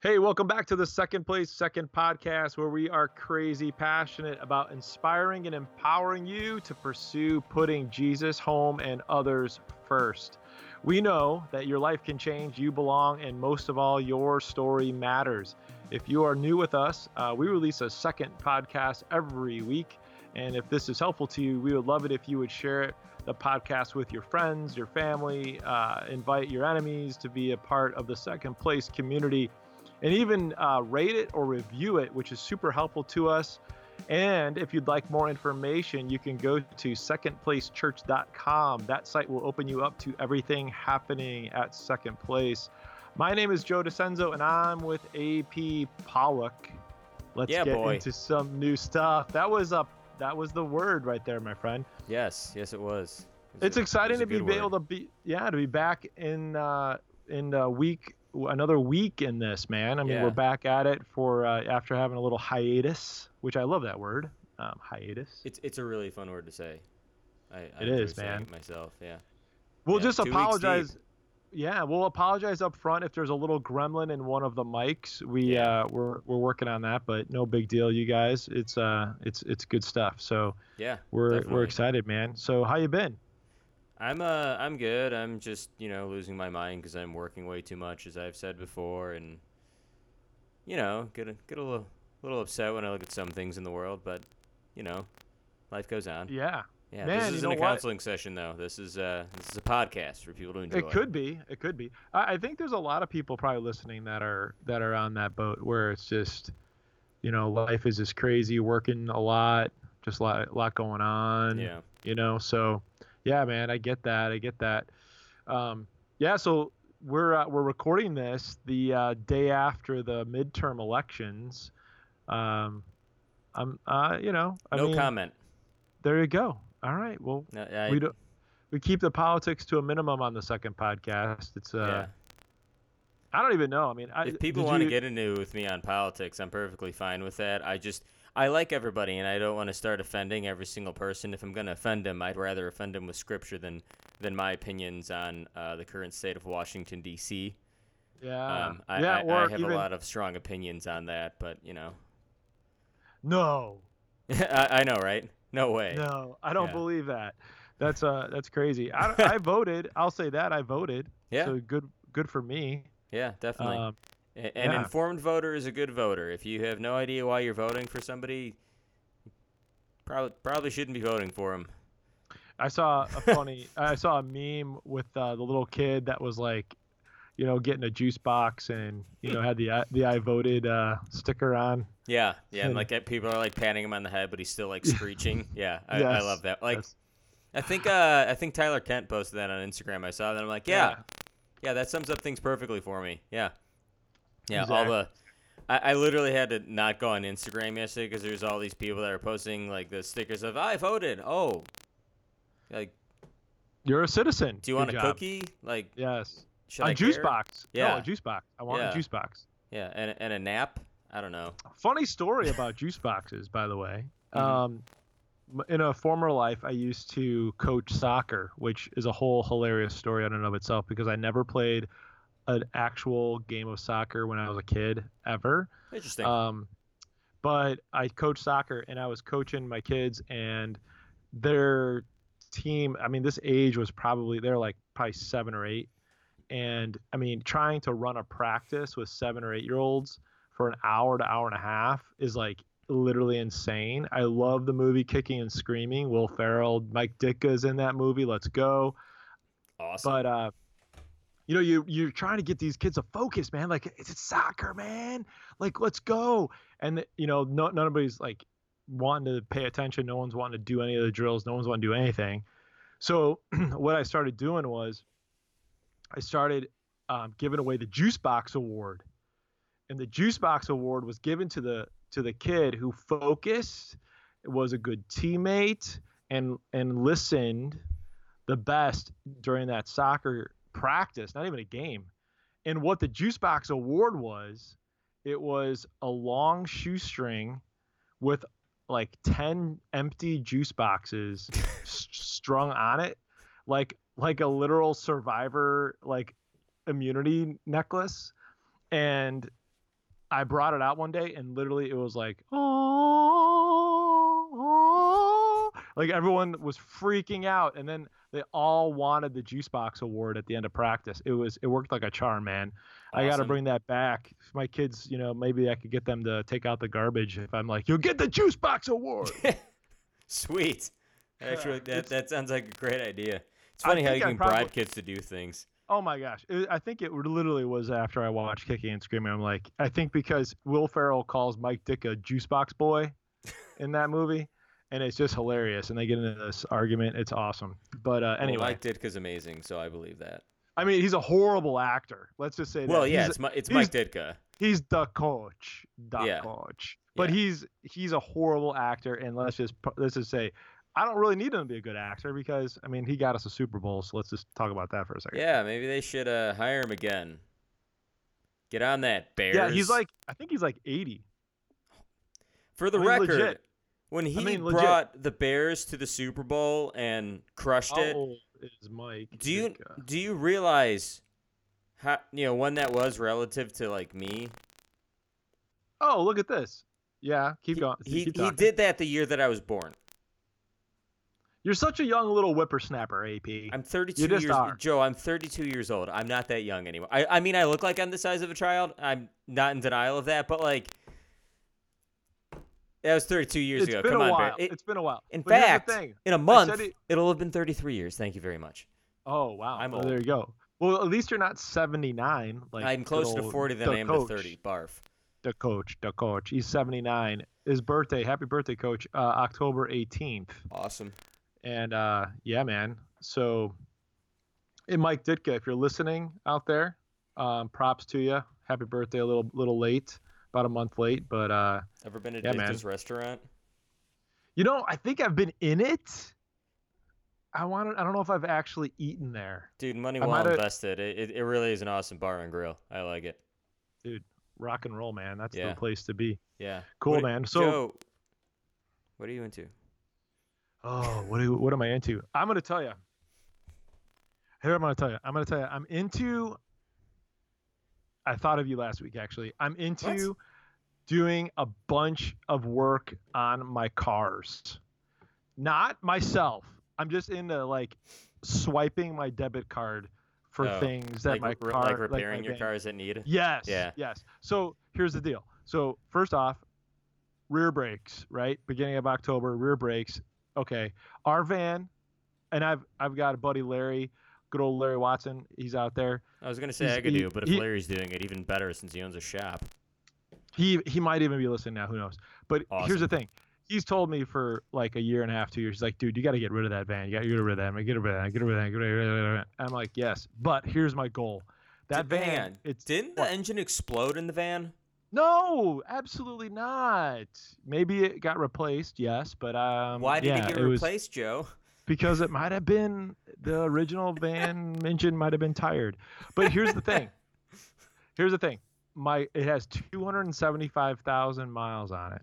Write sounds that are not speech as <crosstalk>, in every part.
Hey, welcome back to the Second Place Second podcast, where we are crazy passionate about inspiring and empowering you to pursue putting Jesus home and others first. We know that your life can change, you belong, and most of all, your story matters. If you are new with us, uh, we release a second podcast every week. And if this is helpful to you, we would love it if you would share it, the podcast with your friends, your family, uh, invite your enemies to be a part of the Second Place community and even uh, rate it or review it, which is super helpful to us. And if you'd like more information, you can go to secondplacechurch.com. That site will open you up to everything happening at Second Place. My name is Joe DeCenzo, and I'm with AP Pollock. Let's Yeah, get boy. into some new stuff. That was a that was the word right there, my friend. Yes, yes, it was. It was It's a- it exciting was to be good able to be yeah to be back in uh, in a week another week in this man. I mean Yeah. we're back at it for uh, after having a little hiatus, which I love that word um, hiatus. It's it's a really fun word to say. I, I It enjoy is, man. it myself. Yeah. We'll yeah, just apologize. Yeah, we'll apologize up front if there's a little gremlin in one of the mics. We Yeah. uh, we're we're working on that, but no big deal, you guys. It's uh it's it's good stuff. So Yeah. we're we're excited, man. So how you been? I'm uh I'm good. I'm just you know losing my mind because I'm working way too much, as I've said before, and you know get a, get a little little upset when I look at some things in the world, but you know, life goes on. Yeah, Yeah. Man, this isn't a what? counseling session though. This is uh this is a podcast for people to enjoy. It could be. It could be. I, I think there's a lot of people probably listening that are that are on that boat where it's just, you know, life is just crazy, working a lot, just a lot, a lot going on. Yeah. You know, so yeah, man, I get that. I get that. Um, yeah, so we're uh, we're recording this the uh, day after the midterm elections. Um, I'm, uh, you know, I no mean, comment. there you go. All right. Well, No, I, we don't we keep the politics to a minimum on the second podcast. It's uh yeah. I don't even know. I mean, I, if people want to get into it with me on politics, I'm perfectly fine with that. I just I like everybody, and I don't want to start offending every single person. If I'm going to offend them, I'd rather offend them with scripture than than my opinions on uh, the current state of Washington D.C. yeah, Um, I, yeah, I, I have even a lot of strong opinions on that, but you know, no, <laughs> I, I know, right? No way. no, I don't Yeah. believe that. That's uh, that's crazy. I, <laughs> I voted. I'll say that I voted. Yeah. So good, good for me. Yeah, definitely. Um, An yeah. informed voter is a good voter. If you have no idea why you're voting for somebody, probably probably shouldn't be voting for him. I saw a funny. <laughs> I saw a meme with uh, the little kid that was like, you know, getting a juice box and you know had the I- the I voted uh, sticker on. Yeah, yeah, and like uh, people are like patting him on the head, but he's still like <laughs> screeching. Yeah, I, I love that. Like, yes. I think uh, I think Tyler Kent posted that on Instagram. I saw that. I'm like, yeah, yeah, that sums up things perfectly for me. Yeah, yeah. All the, I, I literally had to not go on Instagram yesterday because there's all these people that are posting like the stickers of I voted. Oh, like, You're a citizen. do you Good want a job. cookie? Like, Yes. a I juice care? box. No, Yeah. a juice box. I want Yeah. a juice box. Yeah, and and a nap. I don't know. Funny story about juice boxes, by the way. Mhm. Um, in a former life, I used to coach soccer, which is a whole hilarious story in and of itself because I never played an actual game of soccer when I was a kid ever. Interesting. Um, but I coached soccer and I was coaching my kids and their team. I mean, this age was probably they're like probably seven or eight, and I mean, trying to run a practice with seven or eight year olds for an hour to hour and a half is like literally insane. I love the movie Kicking and Screaming. Will Ferrell, Mike Ditka's in that movie. Let's go awesome. but uh you know you you're trying to get these kids to focus man like it's soccer man. Like let's go. And you know no, nobody's like wanting to pay attention. No one's wanting to do any of the drills. No one's wanting to do anything. So <clears throat> what i started doing was i started um, giving away the juice box award. And the juice box award was given to the to the kid who focused was a good teammate and and listened the best during that soccer practice, not even a game. And what the Juice Box Award was, it was a long shoestring with like 10 empty juice boxes <laughs> strung on it like like a literal survivor like immunity necklace. And I brought it out one day and literally it was like, oh, oh, like everyone was freaking out, and then they all wanted the juice box award at the end of practice. It was it worked like a charm, man. Awesome. I got to bring that back. My kids, you know, maybe I could get them to take out the garbage if I'm like, you'll get the juice box award. <laughs> Sweet. Actually, uh, that that sounds like a great idea. It's funny how you can probably, bribe kids to do things. Oh my gosh! It, I think it literally was after I watched Kicking and Screaming. I'm like, I think because Will Ferrell calls Mike Ditka juice box boy in that movie, and it's just hilarious. And they get into this argument. It's awesome. But uh, anyway, well, Mike Ditka's amazing, so I believe that. I mean, he's a horrible actor. Let's just say that. Well, yeah, he's, it's, it's Mike Ditka. He's the coach, the yeah. coach. But yeah. he's he's a horrible actor, and let's just let's just say I don't really need him to be a good actor because I mean he got us a Super Bowl, so let's just talk about that for a second. Yeah, maybe they should uh, hire him again. Get on that, Bears. Yeah, he's like I think he's like 80. For the I mean, record, legit. When he I mean, brought the Bears to the Super Bowl and crushed How it, old is Mike? Do you do you realize how you know when that was relative to like me? Oh, look at this. Yeah, keep he, going. He keep he did that the year that I was born. You're such a young little whippersnapper, AP. I'm 32 years are. Joe, I'm 32 years old. I'm not that young anymore. I, I mean, I look like I'm the size of a child. I'm not in denial of that, but like, that was 32 years it's ago. Come on. It, has been a while. In but fact, in a month, it, will have been 33 years. Thank you very much. Oh wow, I'm well, old. There you go. Well, at least you're not 79. Like I'm closer to 40 than I am coach. to 30. Barf. The coach, the coach. He's 79. His birthday, happy birthday, coach. Uh, October 18th. Awesome. And uh, yeah, man. So, and Mike Ditka, if you're listening out there, um, props to you. Happy birthday, a little little late, about a month late, but uh, ever been to yeah, restaurant? You know, I think I've been in it. I want. I don't know if I've actually eaten there. Dude, money well invested. It, it really is an awesome bar and grill. I like it. Dude, rock and roll, man. That's yeah. the place to be. Yeah. Cool, what, man. So, Joe, what are you into? Oh, what do, what am I into? I'm gonna tell you. Here I'm gonna tell you. I'm gonna tell you. I'm into. I thought of you last week actually. I'm into what? doing a bunch of work on my cars. Not myself. I'm just into like swiping my debit card for oh, things that like, my car like repairing like your cars that need. Yes. Yeah. Yes. So here's the deal. So first off, rear brakes, right? Beginning of October, rear brakes okay, our van, and I've I've got a buddy Larry, good old Larry Watson. He's out there. I was gonna say he's, I could he, do, but if he, Larry's doing it, even better since he owns a shop. He he might even be listening now. Who knows? But awesome. here's the thing. He's told me for like a year and a half, two years. He's like, dude, you got to get rid of that van. You got to get rid of that. Get rid of that. Get rid of that. Get rid of that. I'm like, yes, but here's my goal. That Did, van. It's didn't the what? engine explode in the van? No, absolutely not. Maybe it got replaced, yes, but um. Why did yeah, it get it replaced, was, Joe? Because it might have been the original van engine might have been tired. But here's the thing. <laughs> Here's the thing. My it has 275,000 miles on it.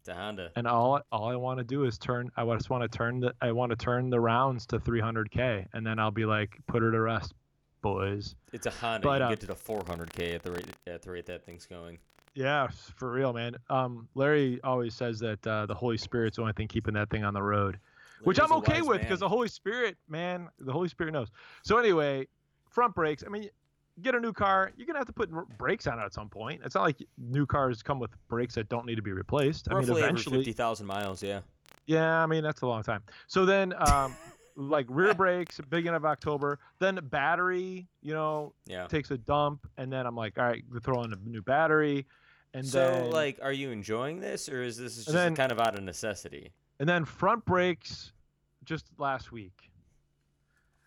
It's a Honda. And all all I want to do is turn. I just want to turn the I want to turn the rounds to 300k, and then I'll be like, put her to rest, boys. It's a Honda. But, you uh, get to the 400k at the rate at the rate that thing's going. Yeah, for real, man. Um, Larry always says that uh, the Holy Spirit's the only thing keeping that thing on the road, which I'm okay with because the Holy Spirit, man, the Holy Spirit knows. So anyway, front brakes. I mean, get a new car, you're gonna have to put brakes on it at some point. It's not like new cars come with brakes that don't need to be replaced. Roughly I mean, eventually, fifty thousand miles. Yeah. Yeah, I mean that's a long time. So then, um, <laughs> like rear brakes, beginning of October. Then battery, you know, yeah. takes a dump, and then I'm like, all right, throw in a new battery. And so, then, like, are you enjoying this, or is this just then, kind of out of necessity? And then front brakes, just last week.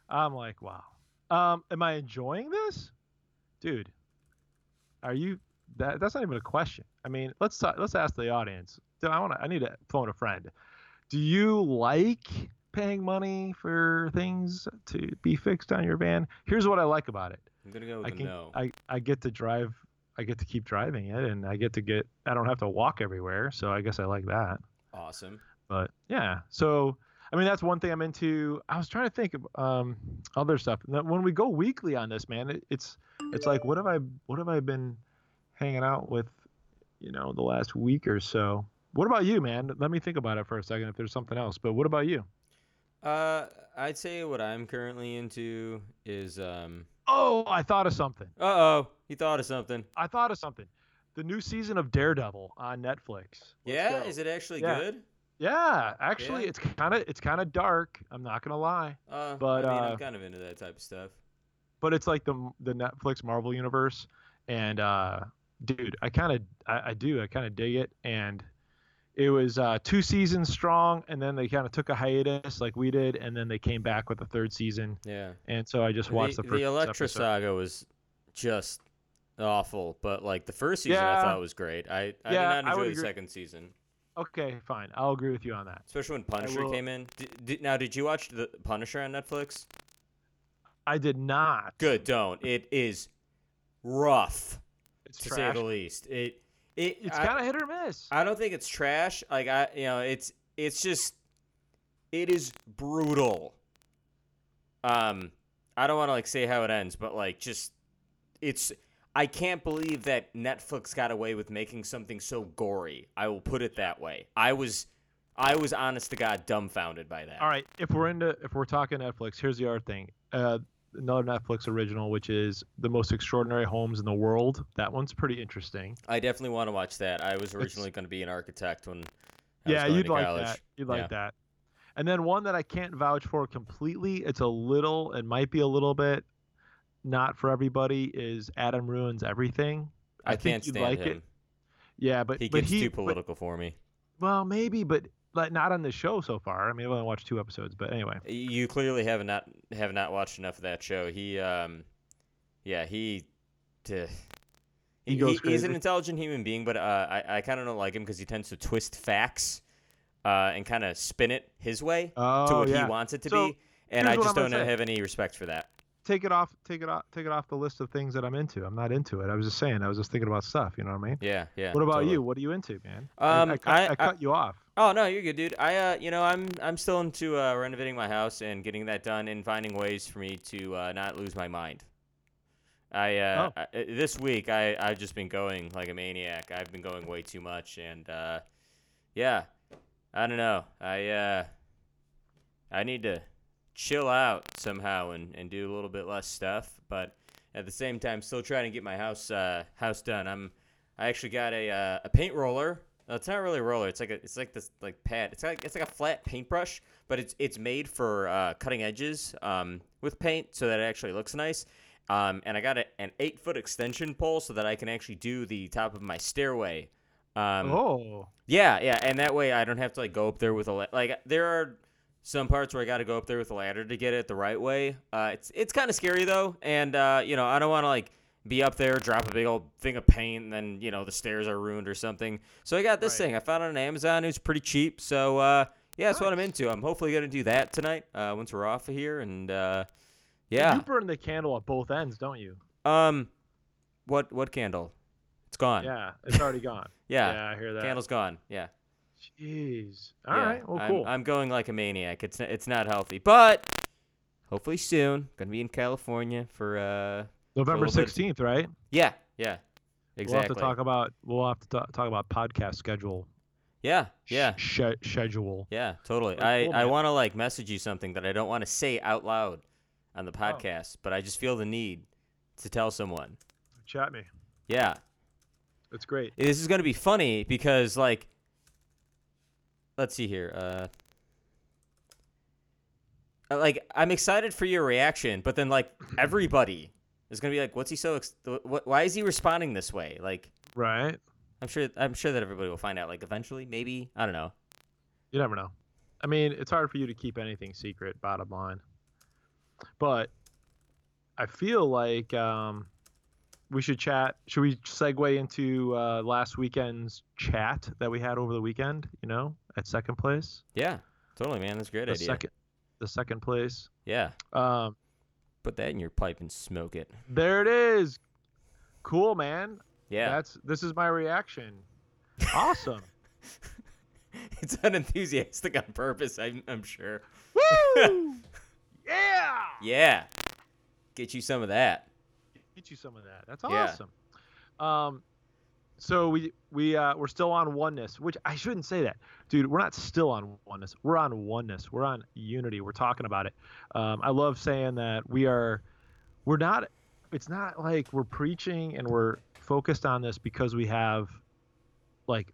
I'm like, wow. Um, am I enjoying this, dude? Are you? That, that's not even a question. I mean, let's talk, let's ask the audience. I want to. I need to phone a friend. Do you like paying money for things to be fixed on your van? Here's what I like about it. I'm gonna go with I can, no. I, I get to drive I get to keep driving it and I get to get I don't have to walk everywhere, so I guess I like that. Awesome. But yeah, so I mean that's one thing I'm into. I was trying to think of um, other stuff. When we go weekly on this, man, it, it's it's like what have I what have I been hanging out with you know, the last week or so. What about you, man? Let me think about it for a second if there's something else. But what about you? Uh, I'd say what I'm currently into is um. Oh, I thought of something. Uh oh, he thought of something. I thought of something. The new season of Daredevil on Netflix. Let's yeah, go. is it actually Yeah. good? Yeah, actually, Yeah. it's kind of it's kind of dark. I'm not gonna lie, Uh, But, I mean, uh, I'm kind of into that type of stuff. but it's like the the Netflix Marvel universe, and uh, dude, I kind of I, I do I kind of dig it, and it was uh, two seasons strong, and then they kind of took a hiatus like we did, and then they came back with the third season, Yeah. and so I just watched the, the, first Elektra episode. saga was just awful, but like the first season I thought was great. I, I Yeah, did not enjoy the agree. second season, Okay, fine, I'll agree with you on that. especially when Punisher will- came in. D- d- now, did you watch the Punisher on Netflix? I did not. Good, don't. It is rough It's to trash. say the least. It it It's kind of hit or miss. I don't think it's trash. Like I, you know, it's it's just it is brutal. Um, I don't want to like say how it ends, but like just it's. I can't believe that Netflix got away with making something so gory. I will put it that way. I was, I was honest to God dumbfounded by that. All right, if we're into if we're talking Netflix, here's the other thing. Uh, another Netflix original, which is the most extraordinary homes in the world. That one's pretty interesting. I definitely want to watch that. I was originally going to be an architect when. I was yeah, you'd like college. that. You'd Yeah. like that. And then one that I can't vouch for completely. It's a little. It might be a little bit not for everybody. Is Adam ruins everything. I, think can't stand like him. it. Yeah, but He but gets he, too but- political for me. well, maybe, but like not on the show so far. I mean, I've only watched two episodes, but anyway. You clearly have not have not watched enough of that show. He, um, yeah, he, t- He he, goes he's an intelligent human being, but uh, I, I kind of don't like him because he tends to twist facts, uh, and kind of spin it his way to Oh what yeah. he wants it to So, be, and I just don't have any respect for that. Take it off take it off take it off the list of things that I'm into. I'm not into it. I was just saying, I was just thinking about stuff, you know what I mean? Yeah, yeah. what about totally. you? What are you into, man? I- Um, I, cut, I- I, I- cut you off. Oh no, you're good, dude. I, uh, you know, I'm I'm still into uh, renovating my house and getting that done and finding ways for me to uh, not lose my mind. I, uh, Oh. I- this week I I've just been going like a maniac. I've been going way too much, and uh, yeah, I don't know. I uh, I need to chill out somehow and, and do a little bit less stuff, but at the same time, still trying to get my house uh, house done. I'm I actually got a uh, a paint roller. No, it's not really a roller. It's like a, it's like this like pad. It's like it's like a flat paintbrush, but it's it's made for uh, cutting edges um, with paint, so that it actually looks nice. Um, and I got a, an eight foot extension pole so that I can actually do the top of my stairway. Um, oh, yeah, yeah, and that way I don't have to like go up there with a la- like. There are some parts where I got to go up there with a ladder to get it the right way. Uh, it's it's kind of scary though, and uh, you know I don't want to like be up there, drop a big old thing of paint, and then you know the stairs are ruined or something. So I got this Right. thing. I found it on Amazon. It was pretty cheap. So uh, yeah, that's what I'm into. I'm hopefully gonna do that tonight uh, once we're off of here, and uh, you burn the candle at both ends, don't you? Um, what what candle? It's gone. Yeah, it's already gone. <laughs> Yeah, yeah, I hear that. candle's gone. Yeah. Jeez. All Yeah, right. Well, I'm, cool. I'm going like a maniac. It's it's not healthy, but hopefully soon. Gonna be in California for uh. November little bit- sixteenth, right? Yeah, yeah, exactly. We'll have to talk about. We'll have to ta- talk about podcast schedule. Yeah, yeah, sh- schedule. yeah, totally. Very I cool, I want to like message you something that I don't want to say out loud on the Oh. podcast, but I just feel the need to tell someone. Chat me. Yeah, That's great. this is gonna be funny because like, let's see here. Uh. uh, Like I'm excited for your reaction, but then like <clears throat> everybody is gonna be like, "What's he so? Ex- wh- why is he responding this way?" Like, Right. I'm sure I'm sure that everybody will find out like eventually, maybe. I don't know. You never know. I mean, it's hard for you to keep anything secret, bottom line. But I feel like um, we should chat. Should we segue into uh, last weekend's chat that we had over the weekend? You know, at second place. Yeah, totally, man. That's a great the idea. second, the second place. Yeah. Um, Put that in your pipe and smoke it. there it is. Cool, man. Yeah. That's this is my reaction. Awesome. <laughs> <laughs> it's unenthusiastic on purpose, I'm, I'm sure. Woo! <laughs> Yeah. Yeah. Get you some of that. Get you some of that. That's awesome. Yeah. awesome. Um, so we we uh, we're still on oneness, which I shouldn't say that, dude. We're not still on oneness. We're on oneness. We're on unity. We're talking about it. Um, I love saying that we are. We're not. It's not like we're preaching and we're focused on this because we have, like,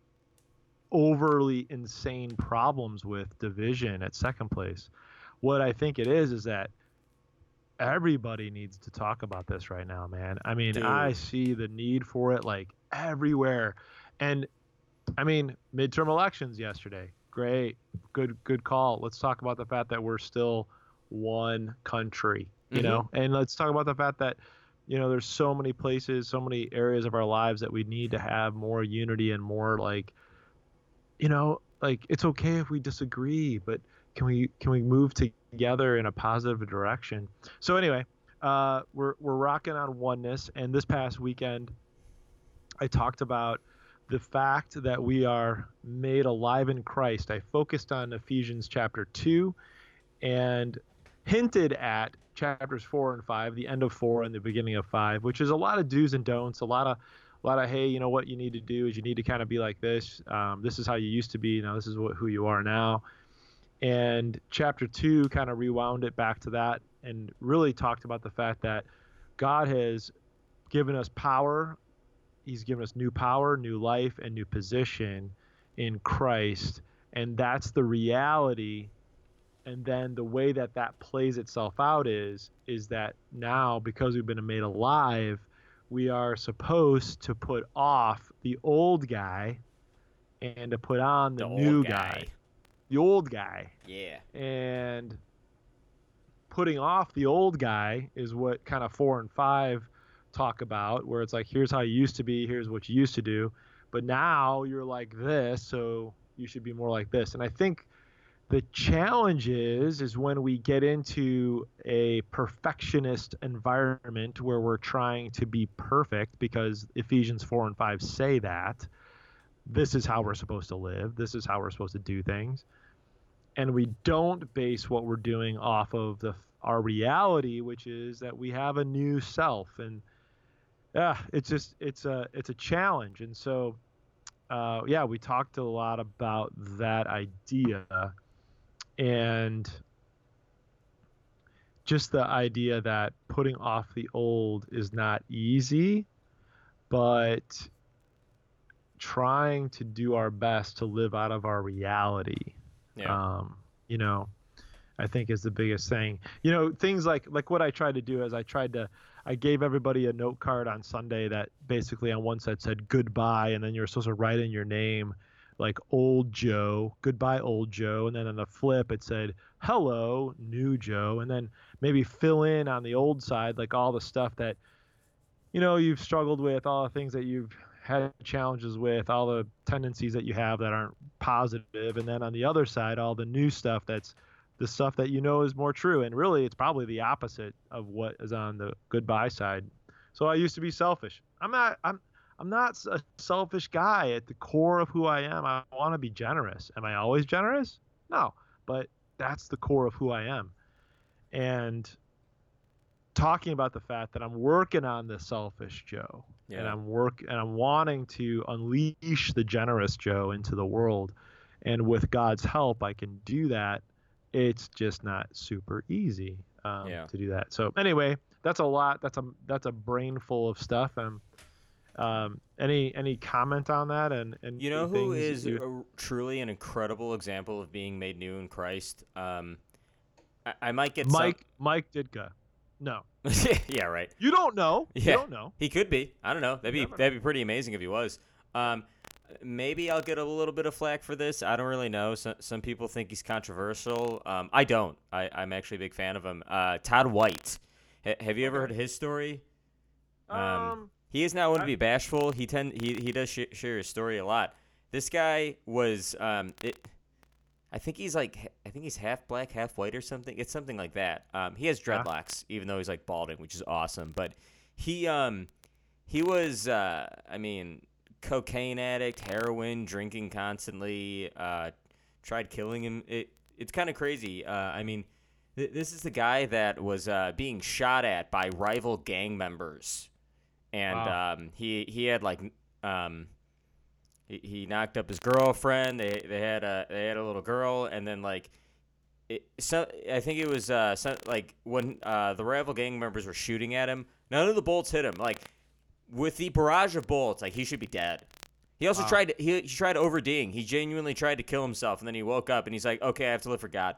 overly insane problems with division at second place. What I think it is is that everybody needs to talk about this right now, man. I mean, Dude. I see the need for it like everywhere. And I mean, midterm elections yesterday. Great. Good good call. Let's talk about the fact that we're still one country, you mm-hmm. know? And let's talk about the fact that you know, there's so many places, so many areas of our lives that we need to have more unity and more like you know, like it's okay if we disagree, but can we can we move together in a positive direction? So anyway, uh, we're we're rocking on oneness, and this past weekend, I talked about the fact that we are made alive in Christ. I focused on Ephesians chapter two, and hinted at chapters four and five, the end of four and the beginning of five, which is a lot of do's and don'ts, a lot of a lot of hey, you know what you need to do is you need to kind of be like this. Um, this is how you used to be. Now this is what, who you are now and chapter two kind of rewound it back to that and really talked about the fact that God has given us power. He's given us new power, new life, and new position in Christ. And that's the reality. And then the way that that plays itself out is is that now because we've been made alive, we are supposed to put off the old guy and to put on the, the new guy. guy the old guy. Yeah. And putting off the old guy is what kind of four and five talk about, where it's like, here's how you used to be, here's what you used to do, but now you're like this, so you should be more like this. And I think the challenge is is when we get into a perfectionist environment where we're trying to be perfect because Ephesians 4 and 5 say that this is how we're supposed to live, this is how we're supposed to do things. And we don't base what we're doing off of the our reality, which is that we have a new self, and yeah, it's just it's a it's a challenge, and so uh, yeah, we talked a lot about that idea, and just the idea that putting off the old is not easy, but trying to do our best to live out of our reality yeah. Um, you know, I think is the biggest thing. You know, things like like what I tried to do is I tried to I gave everybody a note card on Sunday that basically on one side said goodbye, and then you're supposed to write in your name like old Joe, goodbye old Joe, and then on the flip it said hello new Joe, and then maybe fill in on the old side like all the stuff that you know you've struggled with, all the things that you've had challenges with, all the tendencies that you have that aren't positive, and then on the other side, all the new stuff that's the stuff that you know is more true. And really, it's probably the opposite of what is on the goodbye side. So I used to be selfish. I'm not. I'm. I'm not a selfish guy at the core of who I am. I want to be generous. Am I always generous? No, but that's the core of who I am. And talking about the fact that I'm working on the selfish Joe, yeah. and I'm work and I'm wanting to unleash the generous Joe into the world, and with God's help, I can do that. It's just not super easy um, yeah. to do that. So anyway, that's a lot. That's a that's a brain full of stuff. And um, any any comment on that? And and you know who is a, truly an incredible example of being made new in Christ. Um, I, I might get Mike some... Mike Ditka. No. <laughs> yeah, right. You don't know. Yeah. You don't know. He could be. I don't know. That'd be that'd be pretty amazing if he was. Um, maybe I'll get a little bit of flack for this. I don't really know. Some, some people think he's controversial. Um, I don't. I, I'm actually a big fan of him. Uh, Todd White. H- have you ever heard his story? Um, um he is not one to be bashful. He tend he he does sh- share his story a lot. This guy was um it, I think he's like I think he's half black, half white or something. It's something like that. Um, he has dreadlocks, even though he's like balding, which is awesome. But he um he was uh, I mean cocaine addict, heroin, drinking constantly. Uh, tried killing him. It it's kind of crazy. Uh, I mean, th- this is the guy that was uh, being shot at by rival gang members, and wow. um, he he had like Um, he, he knocked up his girlfriend. They they had a they had a little girl, and then like. It, so I think it was uh, some, like when uh, the rival gang members were shooting at him. None of the bolts hit him. Like with the barrage of bullets, like he should be dead. He also Wow. tried he, he tried ODing. He genuinely tried to kill himself, and then he woke up and he's like, "Okay, I have to live for God."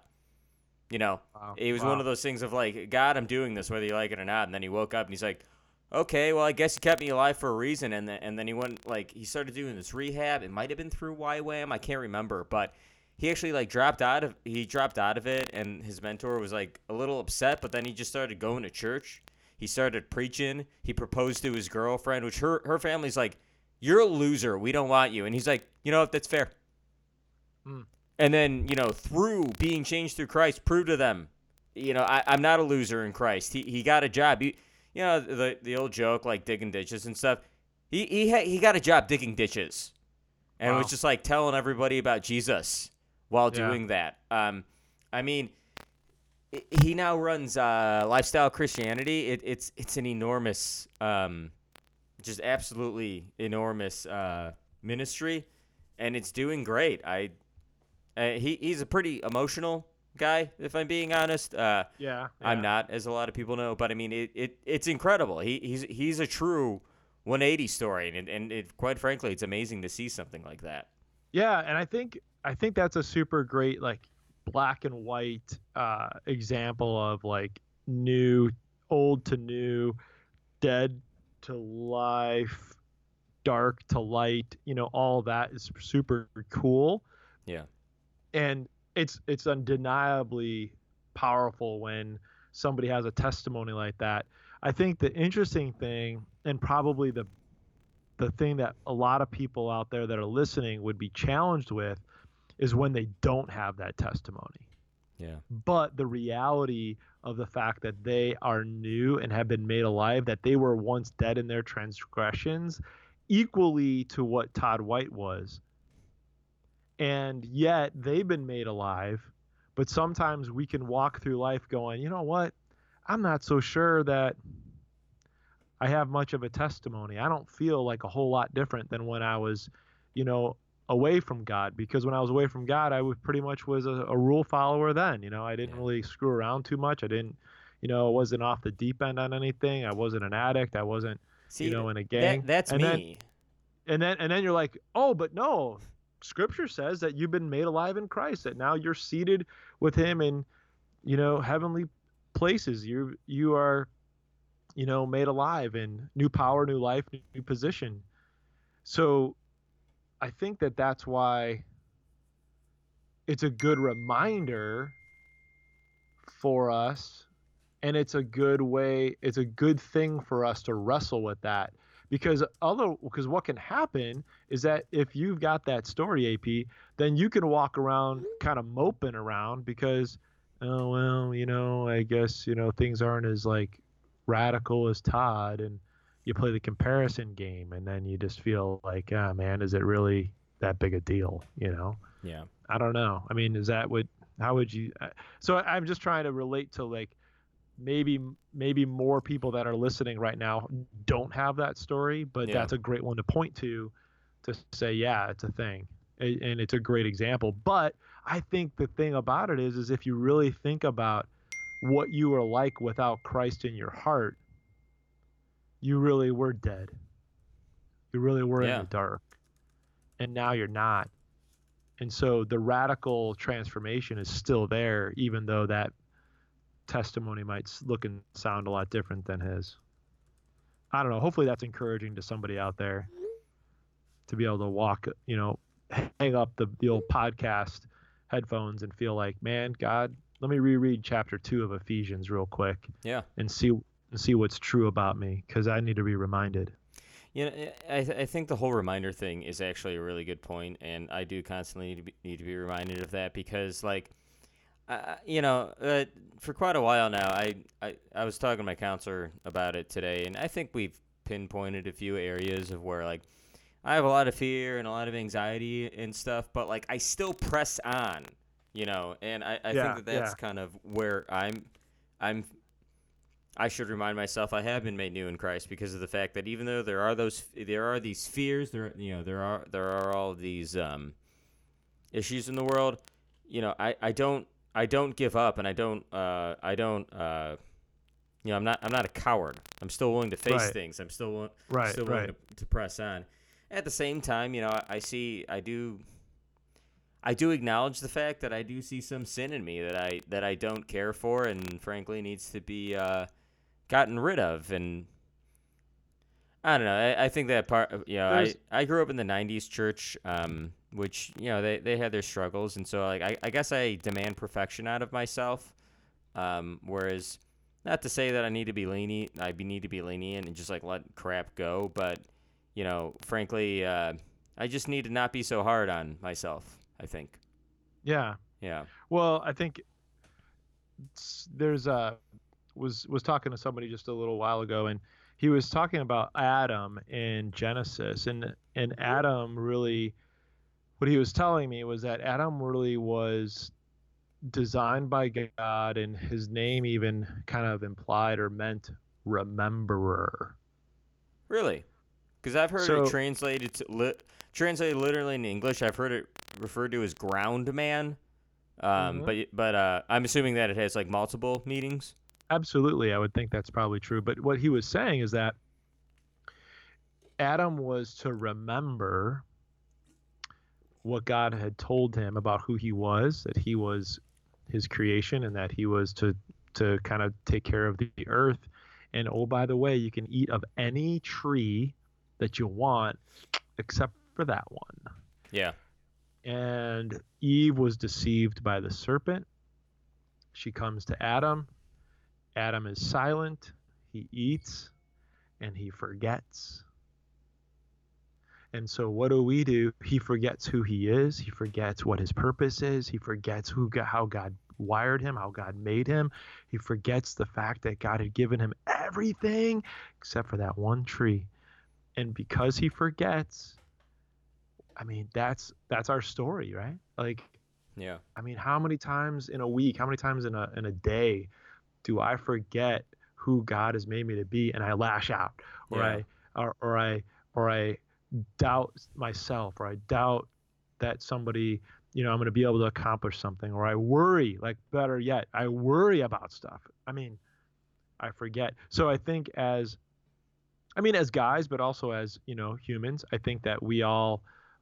You know, Wow. it was Wow. one of those things of like, "God, I'm doing this whether you like it or not." And then he woke up and he's like, "Okay, well, I guess you kept me alive for a reason." And then and then he went like he started doing this rehab. It might have been through YWAM, I can't remember, but he actually like dropped out of he dropped out of it, and his mentor was like a little upset, but then he just started going to church. He started preaching. He proposed to his girlfriend, which her her family's like, "You're a loser. We don't want you." And he's like, "You know what? That's fair." Hmm. And then you know, through being changed through Christ, prove to them, you know, I, I'm not a loser in Christ. He he got a job. He, you know, the the old joke like digging ditches and stuff. He he ha- he got a job digging ditches, and Wow. was just like telling everybody about Jesus while Yeah. doing that. Um, I mean, he now runs uh, lifestyle Christianity. It, it's it's an enormous, um, just absolutely enormous uh, ministry, and it's doing great. I uh, he he's a pretty emotional guy, if I'm being honest. Uh, Yeah, I'm not, as a lot of people know, but I mean, it, it it's incredible. He he's he's a true 180 story, and and it, quite frankly, it's amazing to see something like that. Yeah, and I think I think that's a super great like black and white uh, example of like new, old to new, dead to life, dark to light. You know, all that is super cool. Yeah. and it's it's undeniably powerful when somebody has a testimony like that. I think the interesting thing, and probably the the thing that a lot of people out there that are listening would be challenged with, is when they don't have that testimony. Yeah. But the reality of the fact that they are new and have been made alive, that they were once dead in their transgressions, equally to what Todd White was. And yet they've been made alive. But sometimes we can walk through life going, you know what? I'm not so sure that I have much of a testimony. I don't feel like a whole lot different than when I was, you know, away from God. Because when I was away from God, I was pretty much was a, a rule follower then. You know, I didn't Yeah. really screw around too much. I didn't, you know, I wasn't off the deep end on anything. I wasn't an addict. I wasn't, See, you know, in a gang. that, that's and Then, me. and then and then you're like, oh, but no, Scripture says that you've been made alive in Christ. That now you're seated with Him in, you know, heavenly places. You you are, you know, made alive in new power, new life, new position. So, I think that that's why it's a good reminder for us and it's a good way it's a good thing for us to wrestle with that. Because other because what can happen is that if you've got that story ap then you can walk around kind of moping around because oh well you know i guess you know things aren't as like radical as todd and you play the comparison game and then you just feel like ah man is it really that big a deal you know Yeah. I don't know. I mean, is that what? How would you? uh, So I- I'm just trying to relate to like maybe maybe more people that are listening right now don't have that story, but Yeah. that's a great one to point to, to say yeah, it's a thing, and it's a great example. But I think the thing about it is, is if you really think about what you are like without Christ in your heart, you really were dead. You really were Yeah. in the dark, and now you're not and so the radical transformation is still there even though that testimony might look and sound a lot different than his i don't know hopefully that's encouraging to somebody out there to be able to walk you know hang up the, the old podcast headphones and feel like man god let me reread chapter 2 of ephesians real quick Yeah. and see and see what's true about me because i need to be reminded You know, I, th- I think the whole reminder thing is actually a really good point, and I do constantly need to be, need to be reminded of that because, like, uh, you know, uh, for quite a while now, I, I I was talking to my counselor about it today, and I think we've pinpointed a few areas of where, like, I have a lot of fear and a lot of anxiety and stuff, but like, I still press on, you know, and I, I Yeah, think that that's yeah. kind of where I'm, I'm I should remind myself I have been made new in Christ because of the fact that even though there are those there are these fears there you know there are there are all these um, issues in the world you know I, I don't I don't give up and I don't uh, I don't uh, you know I'm not I'm not a coward I'm still willing to face Right. things I'm still Right, still willing right. to, to press on at the same time you know I, I see I do I do acknowledge the fact that I do see some sin in me that I that I don't care for and frankly needs to be uh, gotten rid of and I don't know I, I think that part you know I, There's- I grew up in the 90s church um, which you know they, they had their struggles and so like I, I guess I demand perfection out of myself um, whereas not to say that I need to be lenient I be, need to be lenient and just like let crap go but you know frankly uh, I just need to not be so hard on myself I think Yeah. yeah Well, I think there's a was was talking to somebody just a little while ago, and he was talking about Adam in Genesis, and and Adam really, what he was telling me was that Adam really was designed by God, and his name even kind of implied or meant rememberer. Really? Because I've heard So- it translated to translated literally in English. I've heard it referred to as ground man. Um, Mhm. but but uh, I'm assuming that it has like multiple meanings. Absolutely, I would think that's probably true. But what he was saying is that Adam was to remember what God had told him about who he was, that he was his creation and that he was to to kind of take care of the earth. And oh by the way, you can eat of any tree that you want except for that one. Yeah. And Eve was deceived by the serpent. She comes to Adam. Adam is silent. He eats and he forgets. And so, what do we do? He forgets who he is. He forgets what his purpose is. He forgets who, how God wired him, how God made him. He forgets the fact that God had given him everything except for that one tree. And because he forgets, I mean, that's that's our story, right? Like, Yeah. I mean, how many times in a week, how many times in a in a day do I forget who God has made me to be and I lash out or Yeah. I or, or I or I doubt myself or I doubt that somebody, you know, I'm going to be able to accomplish something or I worry, like better yet, I worry about stuff. I mean, I forget. So I think as I mean as guys but also as, you know, humans, I think that we all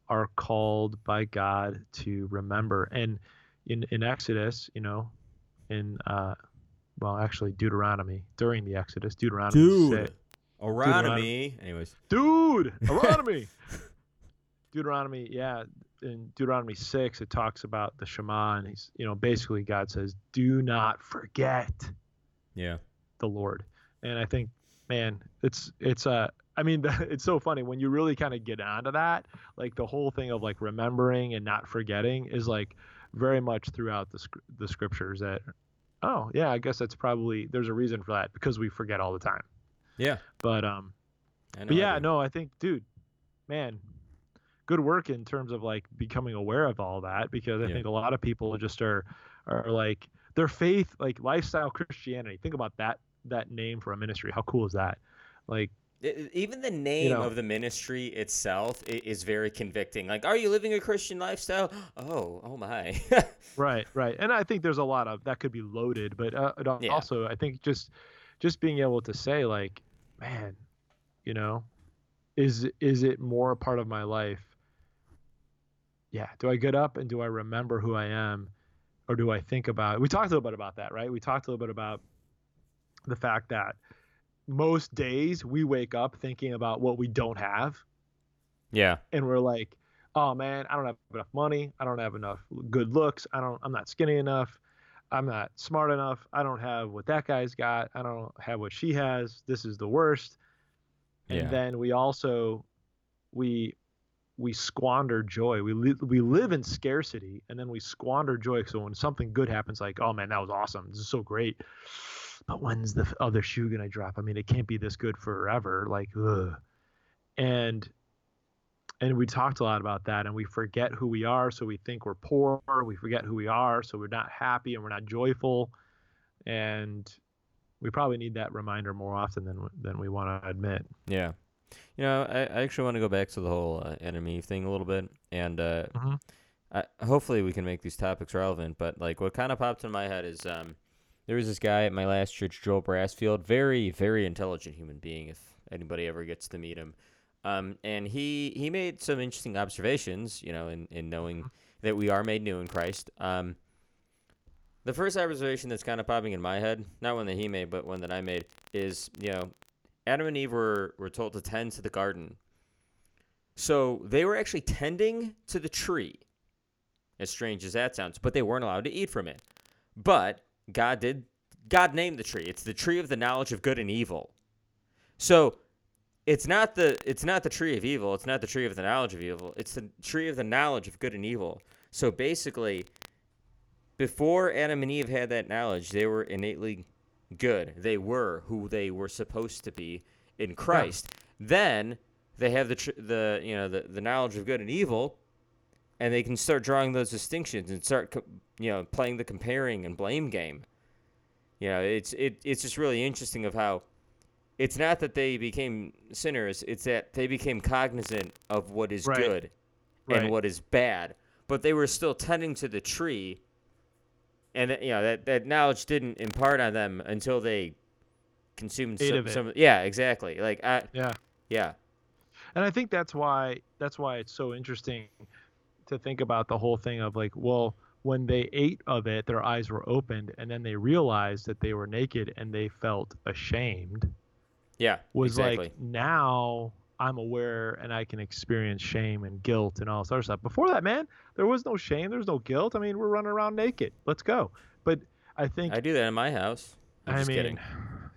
are called by God to remember. And in, in Exodus, you know, in uh, well, actually Deuteronomy during the Exodus, Deuteronomy six- Deuteronomy. Anyways. dude, <laughs> Deuteronomy, Deuteronomy, yeah, in Deuteronomy six, it talks about the Shema, and he's, you know, basically God says, "Do not forget Yeah. the Lord." And I think, man, it's it's uh, I mean, <laughs> it's so funny when you really kind of get onto that, like the whole thing of like remembering and not forgetting is like very much throughout the the scriptures that. Oh yeah, I guess that's probably there's a reason for that because we forget all the time. Yeah. But um, but yeah, no, I think, dude, man, good work in terms of like becoming aware of all that because I Yeah. think a lot of people just are are like their faith, like lifestyle Christianity. Think about that that name for a ministry. How cool is that? Like, Even the name know- of the ministry itself is very convicting. Like, are you living a Christian lifestyle? <gasps> Oh, oh my. <laughs> right, right. And I think there's a lot of that could be loaded, but uh, Yeah. also I think just just being able to say like, man, you know, is is it more a part of my life? Yeah. Do I get up and do I remember who I am, or do I think about? We talked a little bit about that, right? We talked a little bit about the fact that most days we wake up thinking about what we don't have yeah. and we're like, oh man, I don't have enough money. I don't have enough good looks. I don't. I'm not skinny enough. I'm not smart enough. I don't have what that guy's got. I don't have what she has. This is the worst. And Yeah. then we also we we squander joy. We li- we live in scarcity, and then we squander joy. So when something good happens, like, oh man, that was awesome. This is so great. But when's the other shoe gonna drop? I mean, it can't be this good forever. Like, ugh. And and we talked a lot about that and we forget who we are so we think we're poor we forget who we are so we're not happy and we're not joyful and we probably need that reminder more often than than we want to admit. Yeah. You know, I, I actually want to go back to the whole uh, enemy thing a little bit, and uh, Mhm. I, hopefully we can make these topics relevant. But like, what kind of popped in my head is um, there was this guy at my last church, Joel Brassfield, very very intelligent human being. If anybody ever gets to meet him, um, and he he made some interesting observations. You know, in in knowing that we are made new in Christ. Um, the first observation that's kind of popping in my head, not one that he made, but one that I made, is you know, Adam and Eve were, were told to tend to the garden. So they were actually tending to the tree, as strange as that sounds, but they weren't allowed to eat from it. But God did, God named the tree. It's the tree of the knowledge of good and evil. So it's not the it's not the tree of evil. It's not the tree of the knowledge of evil. It's the tree of the knowledge of good and evil. So basically, before Adam and Eve had that knowledge, they were innately good. They were who they were supposed to be in Christ. Then they have the tr- the you know the, the knowledge of good and evil, and they can start drawing those distinctions and start you know playing the comparing and blame game. You know, it's it it's just really interesting of how it's not that they became sinners; it's that they became cognizant of what is Right. good Right. and what is bad, but they were still tending to the tree and that, you know that that knowledge didn't impart on them until they consumed some, of some yeah exactly like I Yeah. yeah and I think that's why that's why it's so interesting to think about the whole thing of like, well, when they ate of it, their eyes were opened, and then they realized that they were naked, and they felt ashamed. yeah Was exactly like now I'm aware and I can experience shame and guilt and all this other stuff. Before that, man, there was no shame, there was no guilt. I mean, we're running around naked. Let's go. But I think I do that in my house I'm I just mean, kidding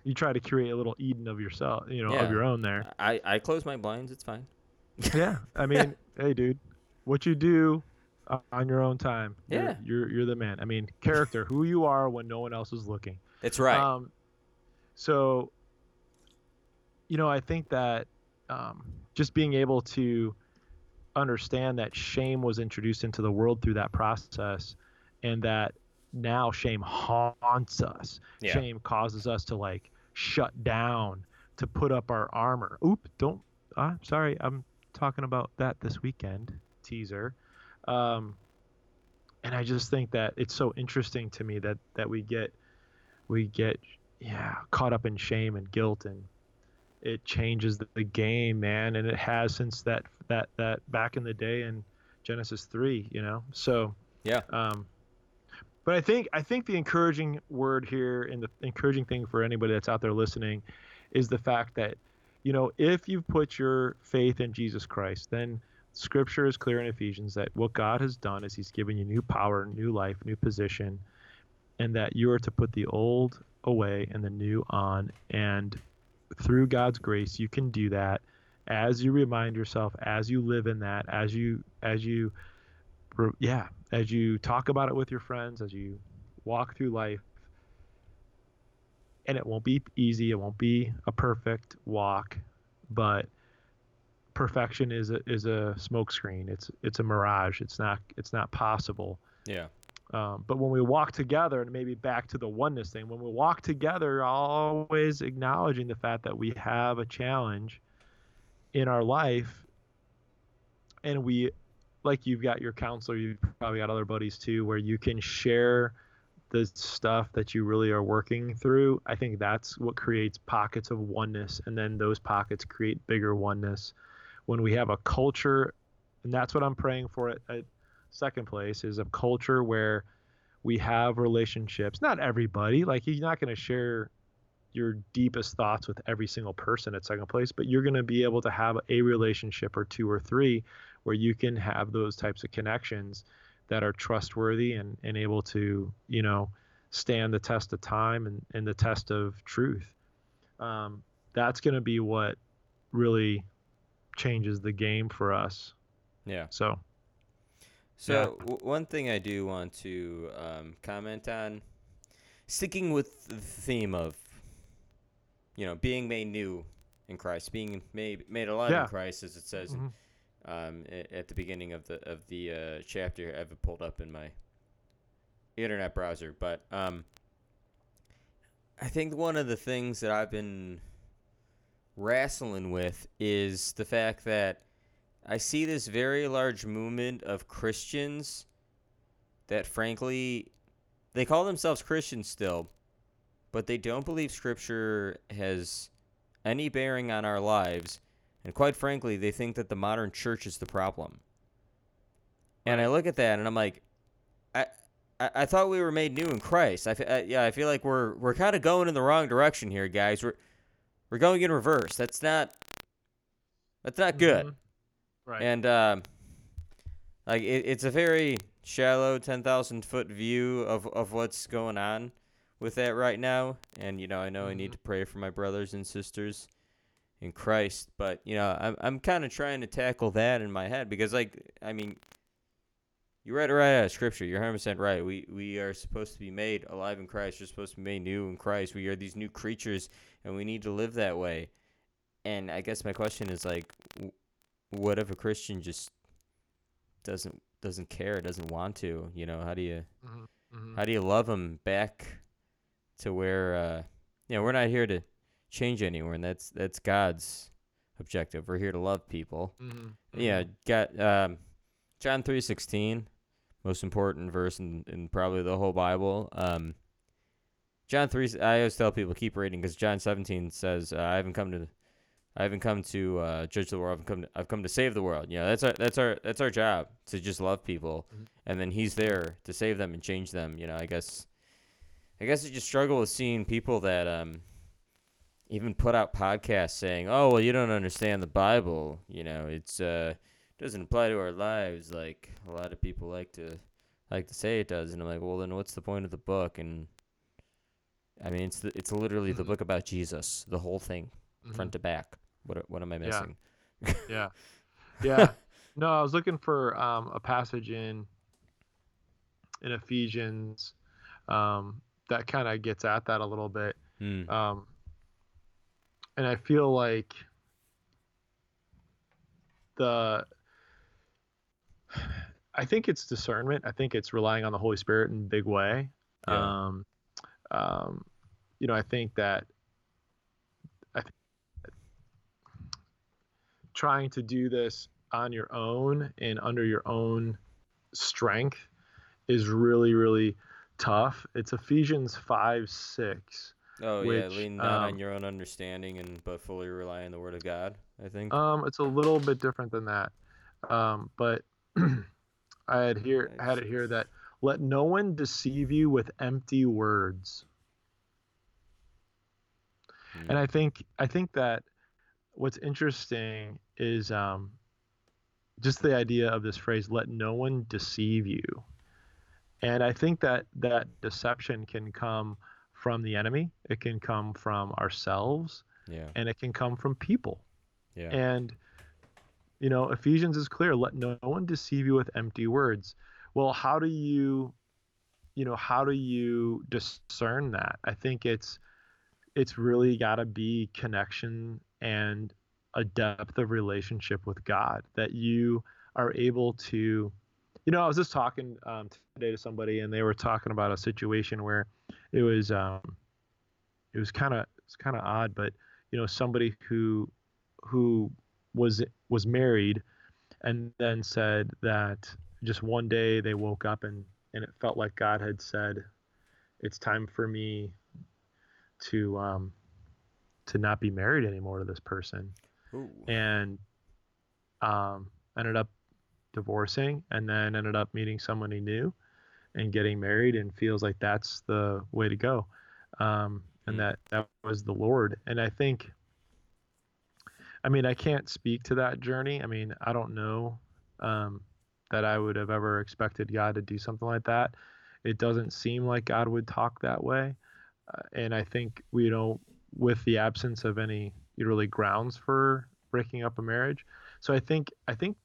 you try to create a little Eden of yourself, you know, Yeah. of your own there. I I close my blinds it's fine yeah i <laughs> mean hey dude what you do uh, on your own time. You're, Yeah. you're you're the man. I mean character who you are when no one else is looking. That's right. Um so you know i think that um just being able to understand that shame was introduced into the world through that process and that now shame haunts us. Yeah. shame causes us to like shut down to put up our armor. Oop don't uh, sorry i'm talking about that this weekend teaser. Um and i just think that it's so interesting to me that that we get we get yeah caught up in shame and guilt and it changes the, the game man. And it has since that that that back in the day in genesis 3 you know? So Yeah. um but i think i think the encouraging word here and the encouraging thing for anybody that's out there listening is the fact that you know if you've put your faith in jesus christ then scripture is clear in ephesians that what god has done is he's given you new power new life new position and that you are to put the old away and the new on. And through god's grace you can do that as you remind yourself as you live in that as you as you yeah as you talk about it with your friends as you walk through life. And it won't be easy. It won't be a perfect walk but perfection is a is a smokescreen it's it's a mirage it's not it's not possible yeah um, but when we walk together, and maybe back to the oneness thing, when we walk together, always acknowledging the fact that we have a challenge in our life, and we, like you've got your counselor, you've probably got other buddies too, where you can share the stuff that you really are working through. I think that's what creates pockets of oneness, and then those pockets create bigger oneness. When we have a culture, and that's what I'm praying for at, at second place is a culture where we have relationships. Not everybody like you're not going to share your deepest thoughts with every single person at second place but you're going to be able to have a relationship or two or three where you can have those types of connections that are trustworthy and, and able to you know stand the test of time and, and the test of truth. Um, that's going to be what really changes the game for us yeah so So w- one thing I do want to um, comment on, sticking with the theme of, you know, being made new in Christ, being made made alive Yeah. in Christ, as it says Mhm. um, at the beginning of the of the uh, chapter. I have it pulled up in my internet browser, but um, I think one of the things that I've been wrestling with is the fact that I see this very large movement of Christians that, frankly, they call themselves Christians still, but they don't believe Scripture has any bearing on our lives. And quite frankly, they think that the modern church is the problem. And I look at that and I'm like, I, I, I thought we were made new in Christ. I, I yeah, I feel like we're we're kind of going in the wrong direction here, guys. We're we're going in reverse. That's not that's not good. Mm-hmm. Right. And um, like it, it's a very shallow, ten thousand foot view of of what's going on with that right now. And you know, I know mm-hmm. I need mm-hmm. to pray for my brothers and sisters in Christ, but you know, I'm I'm kind of trying to tackle that in my head because, like, I mean, you read it right out of Scripture. You're 100 percent right. We we are supposed to be made alive in Christ. We're supposed to be made new in Christ. We are these new creatures, and we need to live that way. And I guess my question is like, what if a Christian just doesn't doesn't care, doesn't want to? You know, how do you mm-hmm. Mm-hmm. how do you love them back to where uh, you know we're not here to change anyone. that's that's God's objective. We're here to love people. Mm-hmm. Yeah, mm-hmm. got um, John three sixteen most important verse in, in probably the whole Bible. Um, John three. I always tell people keep reading because John seventeen says, uh, "I haven't come to, I haven't come to uh, judge the world. I've come, to, I've come to save the world." You know, that's our, that's our, that's our job to just love people, mm-hmm. and then He's there to save them and change them. You know, I guess, I guess I just struggle with seeing people that um, even put out podcasts saying, "Oh, well, you don't understand the Bible. You know, it's uh." Doesn't apply to our lives like a lot of people like to like to say it does and i'm like well then what's the point of the book and i mean it's the, it's literally mm-hmm. the book about jesus the whole thing mm-hmm. front to back what what am i missing yeah yeah, <laughs> yeah. no i was looking for um, a passage in in ephesians um, that kind of gets at that a little bit mm. um, and i feel like the I think it's discernment. I think it's relying on the Holy Spirit in a big way. Yeah. Um, um, you know, I think that I think trying to do this on your own and under your own strength is really, really tough. It's Ephesians 5 6. Oh which, yeah, lean not um, on your own understanding and but fully rely on the Word of God. I think. Um, it's a little bit different than that, um, but <clears throat> I had here nice. had it here that let no one deceive you with empty words. Mm. And I think I think that what's interesting is um, just the idea of this phrase "let no one deceive you," and I think that that deception can come from the enemy. It can come from ourselves, yeah, and it can come from people. Yeah. And you know, Ephesians is clear let no one deceive you with empty words. Well, how do you, you know, how do you discern that? I think it's, it's really got to be connection and a depth of relationship with God that you are able to, you know, I was just talking um, today to somebody and they were talking about a situation where it was, um, it was kind of, it's kind of odd, but you know, somebody who, who was was married and then said that just one day they woke up and and it felt like God had said it's time for me to um to not be married anymore to this person Ooh. and um ended up divorcing and then ended up meeting someone he knew and getting married and feels like that's the way to go um and mm. that that was the lord and i think I mean, I can't speak to that journey. I mean, I don't know um, that I would have ever expected God to do something like that. It doesn't seem like God would talk that way. Uh, and I think, you know, with the absence of any really grounds for breaking up a marriage. So I think, I think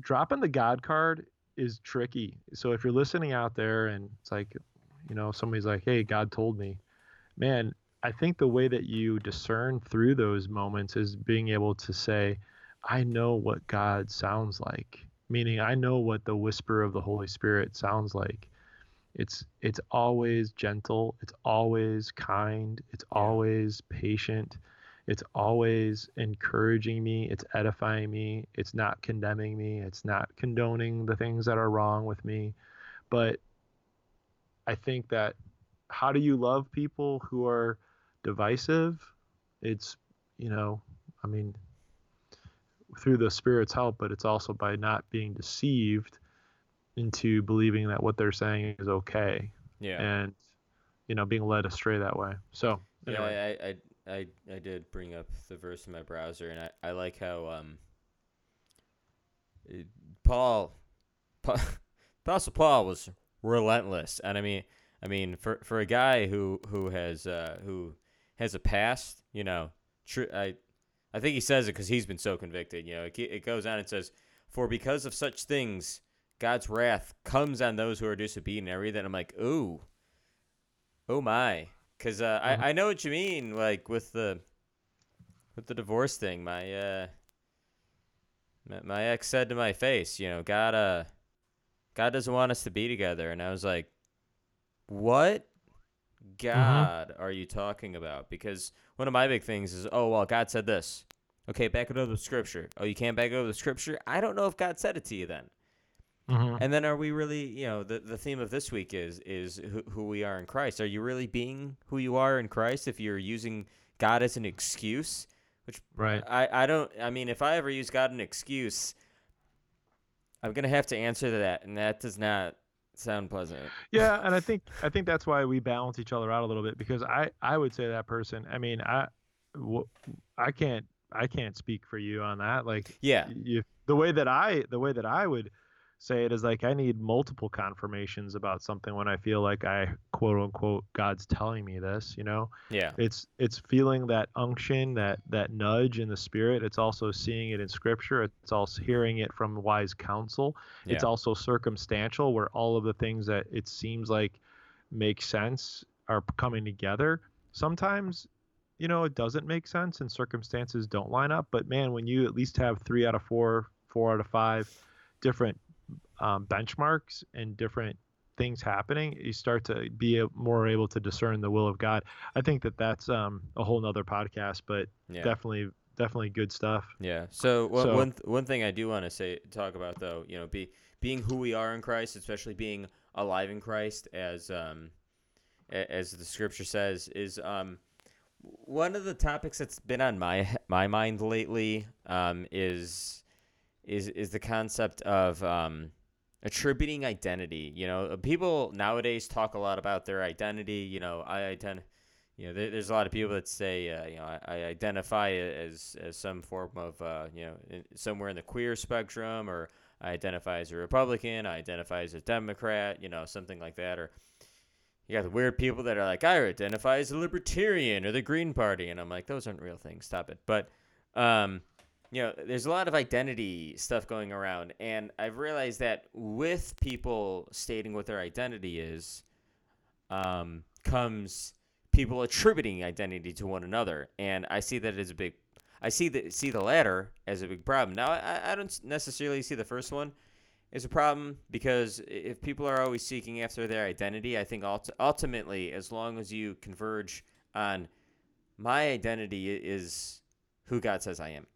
dropping the God card is tricky. So if you're listening out there and it's like, you know, somebody's like, hey, God told me, man, I think the way that you discern through those moments is being able to say, I know what God sounds like, meaning I know what the whisper of the Holy Spirit sounds like. it's it's always gentle it's always kind it's always patient it's always encouraging me it's edifying me it's not condemning me it's not condoning the things that are wrong with me but i think that how do you love people who are divisive it's you know i mean through the spirit's help but it's also by not being deceived into believing that what they're saying is okay. Yeah. And you know, being led astray that way. So anyway. yeah, I, I I I did bring up the verse in my browser, and I, I like how um Paul, Paul <laughs> Apostle Paul was relentless, and I mean I mean for for a guy who who has uh who has a past, you know, true I I think he says it because he's been so convicted. You know, it, it goes on and says, "For because of such things." God's wrath comes on those who are disobedient and everything. I'm like, ooh, oh my, because uh, mm-hmm. I I know what you mean, like with the with the divorce thing. My uh, my, my ex said to my face, you know, God uh, God doesn't want us to be together, and I was like, what? Mm-hmm. God mm-hmm. are you talking about? Because one of my big things is, oh well, God said this. Okay, back it up with scripture. Oh, you can't back it up with scripture. I don't know if God said it to you then. Mm-hmm. And then are we really, you know, the, the theme of this week is is who, who we are in Christ. Are you really being who you are in Christ if you're using God as an excuse? Which right. I, I don't I mean if I ever use God an excuse, I'm gonna have to answer to that, and that does not sound pleasant. Yeah, and I <laughs> think I think that's why we balance each other out a little bit because I I would say that person. I mean I I can't I can't speak for you on that. Like yeah, you, the way that I the way that I would say it is like I need multiple confirmations about something when I feel like I quote unquote God's telling me this, you know? Yeah. It's it's feeling that unction, that that nudge in the spirit. It's also seeing it in scripture. It's also hearing it from wise counsel. Yeah. It's also circumstantial where all of the things that it seems like make sense are coming together. Sometimes you know, it doesn't make sense and circumstances don't line up, but man, when you at least have 3 out of 4, 4 out of 5 different um, benchmarks and different things happening, you start to be more able to discern the will of God. I think that that's um, a whole nother podcast, but yeah. definitely, definitely good stuff. Yeah. So, well, so one th- one thing I do want to say talk about though, you know, be being who we are in Christ, especially being alive in Christ, as um, as the Scripture says, is um, one of the topics that's been on my my mind lately um, is is is the concept of um, attributing identity. You know, people nowadays talk a lot about their identity. You know, I identify. You know, there, there's a lot of people that say, uh, you know, I, I, identify as as some form of, uh, you know, in, somewhere in the queer spectrum, or I identify as a Republican, I identify as a Democrat, you know, something like that, or you got the weird people that are like, I identify as a libertarian or the Green Party, and I'm like, those aren't real things. Stop it. But, um, you know, there's a lot of identity stuff going around, and I've realized that with people stating what their identity is, um, comes people attributing identity to one another, and I see that as a big. I see the see the latter as a big problem. Now, I, I don't necessarily see the first one as a problem because if people are always seeking after their identity, I think ultimately, as long as you converge on my identity is who God says I am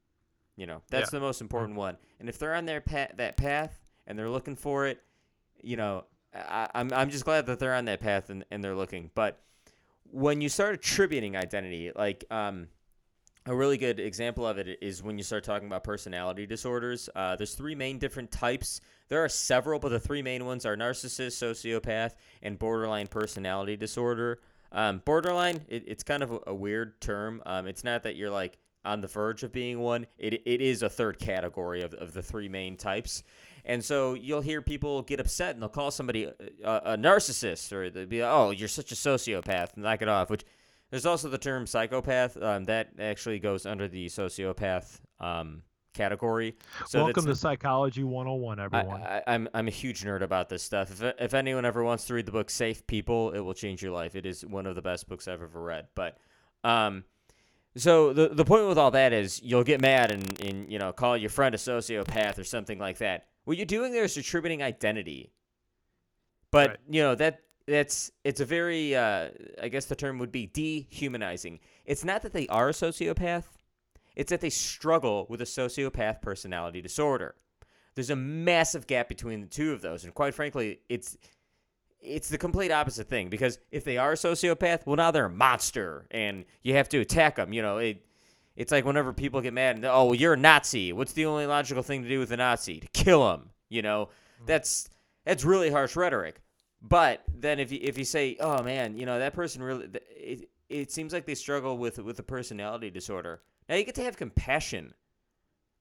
you know, that's yeah. the most important one. And if they're on their path, that path, and they're looking for it, you know, I, am I'm, I'm just glad that they're on that path and, and they're looking. But when you start attributing identity, like um, a really good example of it is when you start talking about personality disorders. Uh, there's three main different types. There are several, but the three main ones are narcissist, sociopath, and borderline personality disorder. Um, borderline, it, it's kind of a, a weird term. Um, it's not that you're like on the verge of being one. It, it is a third category of, of the three main types. And so you'll hear people get upset and they'll call somebody a, a narcissist or they'll be like, oh, you're such a sociopath and knock it off. Which there's also the term psychopath. Um, that actually goes under the sociopath um, category. So Welcome to Psychology 101, everyone. I, am I'm, I'm a huge nerd about this stuff. If, if anyone ever wants to read the book Safe People, it will change your life. It is one of the best books I've ever read. But um, so the the point with all that is you'll get mad and, and you know call your friend a sociopath or something like that. What you're doing there is attributing identity. But right. you know that that's it's a very uh, I guess the term would be dehumanizing. It's not that they are a sociopath; it's that they struggle with a sociopath personality disorder. There's a massive gap between the two of those, and quite frankly, it's it's the complete opposite thing. Because if they are a sociopath, well, now they're a monster, and you have to attack them. You know, it it's like whenever people get mad and oh, you're a Nazi. What's the only logical thing to do with a Nazi? To kill him. You know, mm. that's that's really harsh rhetoric. But then if you if you say, oh man, you know that person really, it, it seems like they struggle with with a personality disorder. Now you get to have compassion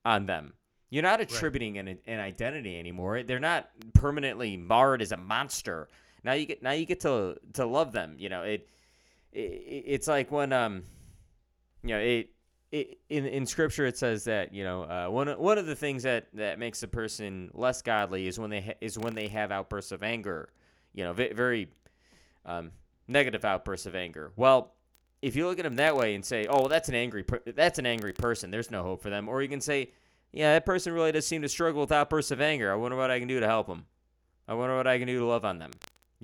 on them. You're not attributing right. an, an identity anymore. They're not permanently marred as a monster. Now you get now you get to to love them. You know it, it it's like when um you know it it, in in scripture it says that you know uh, one one of the things that, that makes a person less godly is when they ha- is when they have outbursts of anger, you know, v- very um, negative outbursts of anger. Well, if you look at them that way and say, "Oh, well, that's an angry per- that's an angry person," there's no hope for them. Or you can say, "Yeah, that person really does seem to struggle with outbursts of anger. I wonder what I can do to help them. I wonder what I can do to love on them."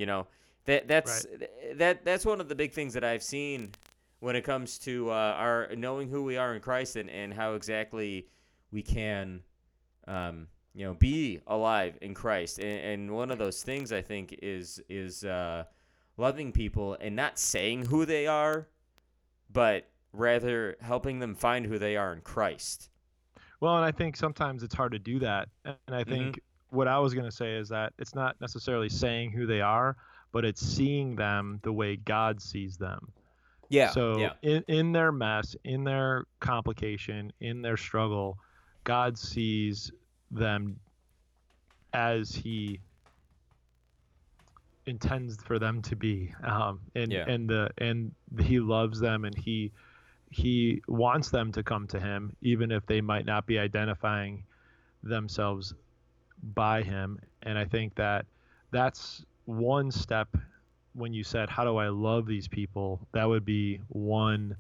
You know, that that's right. that that's one of the big things that I've seen when it comes to uh, our knowing who we are in Christ and, and how exactly we can, um, you know, be alive in Christ. And, and, one of those things I think is is uh, loving people and not saying who they are, but rather helping them find who they are in Christ. Well, and I think sometimes it's hard to do that. And I think mm-hmm. What I was going to say is that it's not necessarily saying who they are, but it's seeing them the way God sees them. Yeah. So yeah. in in their mess, in their complication, in their struggle, God sees them as He intends for them to be, <laughs> um, and yeah. and the and He loves them, and He He wants them to come to Him, even if they might not be identifying themselves by Him. And I think that that's one step when you said how do I love these people, that would be one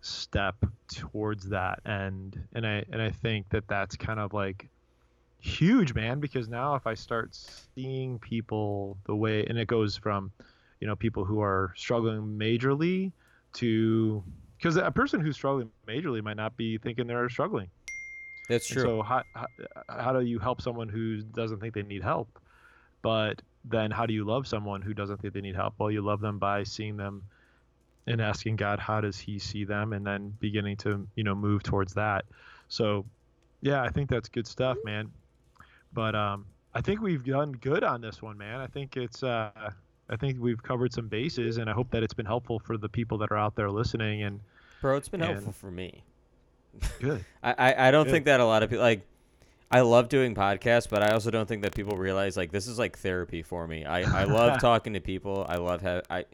step towards that. And and I and I think that that's kind of like huge man because now if I start seeing people the way and it goes from you know people who are struggling majorly to because a person who's struggling majorly might not be thinking they're struggling that's true and so how, how, how do you help someone who doesn't think they need help but then how do you love someone who doesn't think they need help? Well, you love them by seeing them and asking God, how does He see them, and then beginning to you know move towards that. So, yeah, I think that's good stuff, man. But um, I think we've done good on this one, man. I think it's uh, I think we've covered some bases, and I hope that it's been helpful for the people that are out there listening. And bro, it's been and, helpful for me. Good. <laughs> I, I, I don't good. think that a lot of people like I love doing podcasts, but I also don't think that people realize like this is like therapy for me. I, I love <laughs> talking to people. I love have I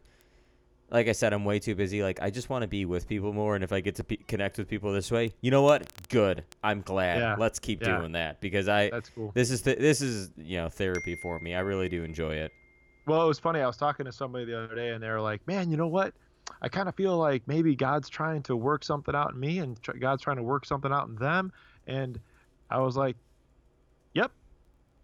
like I said, I'm way too busy. Like I just want to be with people more, and if I get to connect with people this way, you know what? Good. I'm glad. Yeah. Let's keep yeah. doing that because I. That's cool. This is th- this is you know therapy for me. I really do enjoy it. Well, it was funny. I was talking to somebody the other day, and they were like, "Man, you know what? I kind of feel like maybe God's trying to work something out in me, and tr- God's trying to work something out in them." And I was like, "Yep,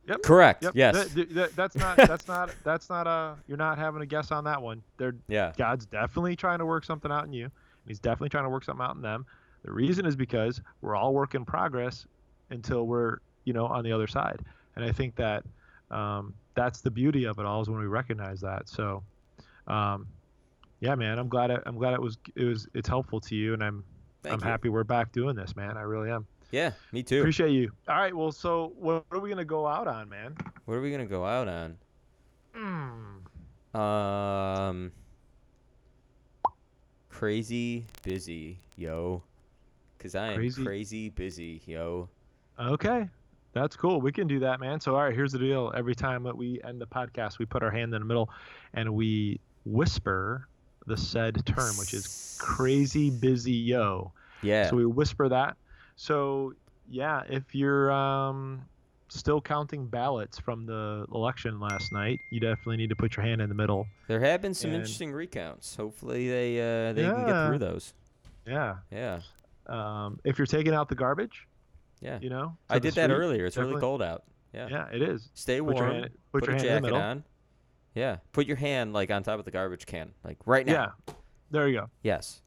yep, correct. Yep. Yes, that, that, that's not that's not <laughs> that's not a you're not having a guess on that one. They're yeah. God's definitely trying to work something out in you. And he's definitely trying to work something out in them. The reason is because we're all work in progress until we're you know on the other side. And I think that um, that's the beauty of it all is when we recognize that. So, um, yeah, man, I'm glad it, I'm glad it was it was it's helpful to you, and I'm Thank I'm you. happy we're back doing this, man. I really am. Yeah, me too. Appreciate you. All right, well, so what are we gonna go out on, man? What are we gonna go out on? Mm. Um, crazy busy, yo. Cause I am crazy, crazy busy, yo. Okay, that's cool. We can do that, man. So, all right, here's the deal. Every time that we end the podcast, we put our hand in the middle and we whisper the said term, which is crazy busy, yo. Yeah. So we whisper that so yeah, if you're um, still counting ballots from the election last night, you definitely need to put your hand in the middle. There have been some and, interesting recounts. Hopefully they uh, they yeah, can get through those. Yeah. Yeah. Um, if you're taking out the garbage, yeah, you know, I did that earlier. It's definitely. really cold out. Yeah. Yeah, it is. Stay warm. Put your, hand, put put your, your jacket on. Yeah. Put your hand like on top of the garbage can, like right now. Yeah. There you go. Yes.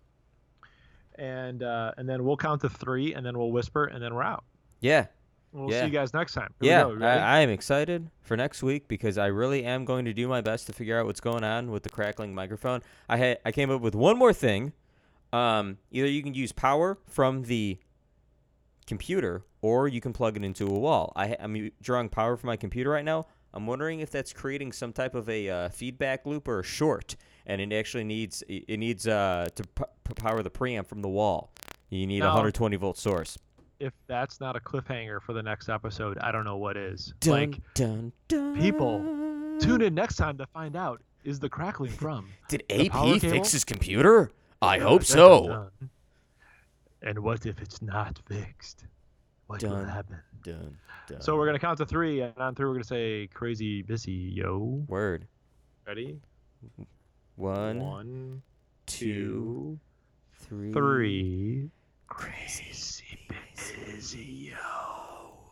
And uh, and then we'll count to three, and then we'll whisper, and then we're out. Yeah. We'll Yeah. see you guys next time. Here yeah. go. You ready? I, I am excited for next week because I really am going to do my best to figure out what's going on with the crackling microphone. I had I came up with one more thing. Um, either you can use power from the computer or you can plug it into a wall. I, I'm drawing power from my computer right now. I'm wondering if that's creating some type of a uh, feedback loop or a short, and it actually needs it needs uh, to p- power the preamp from the wall. You need a No. 120 volt source. if that's not a cliffhanger for the next episode, I don't know what is. Dun, like, dun, dun. people, tune in next time to find out is the crackling from. <laughs> Did AP fix his computer? I hope so. And what if it's not fixed? What will Dun. happen? Dun, dun. So we're gonna count to three, and on three we're gonna say "crazy busy, yo." Word. Ready? One, One, two, two, three. three. Crazy busy, yo.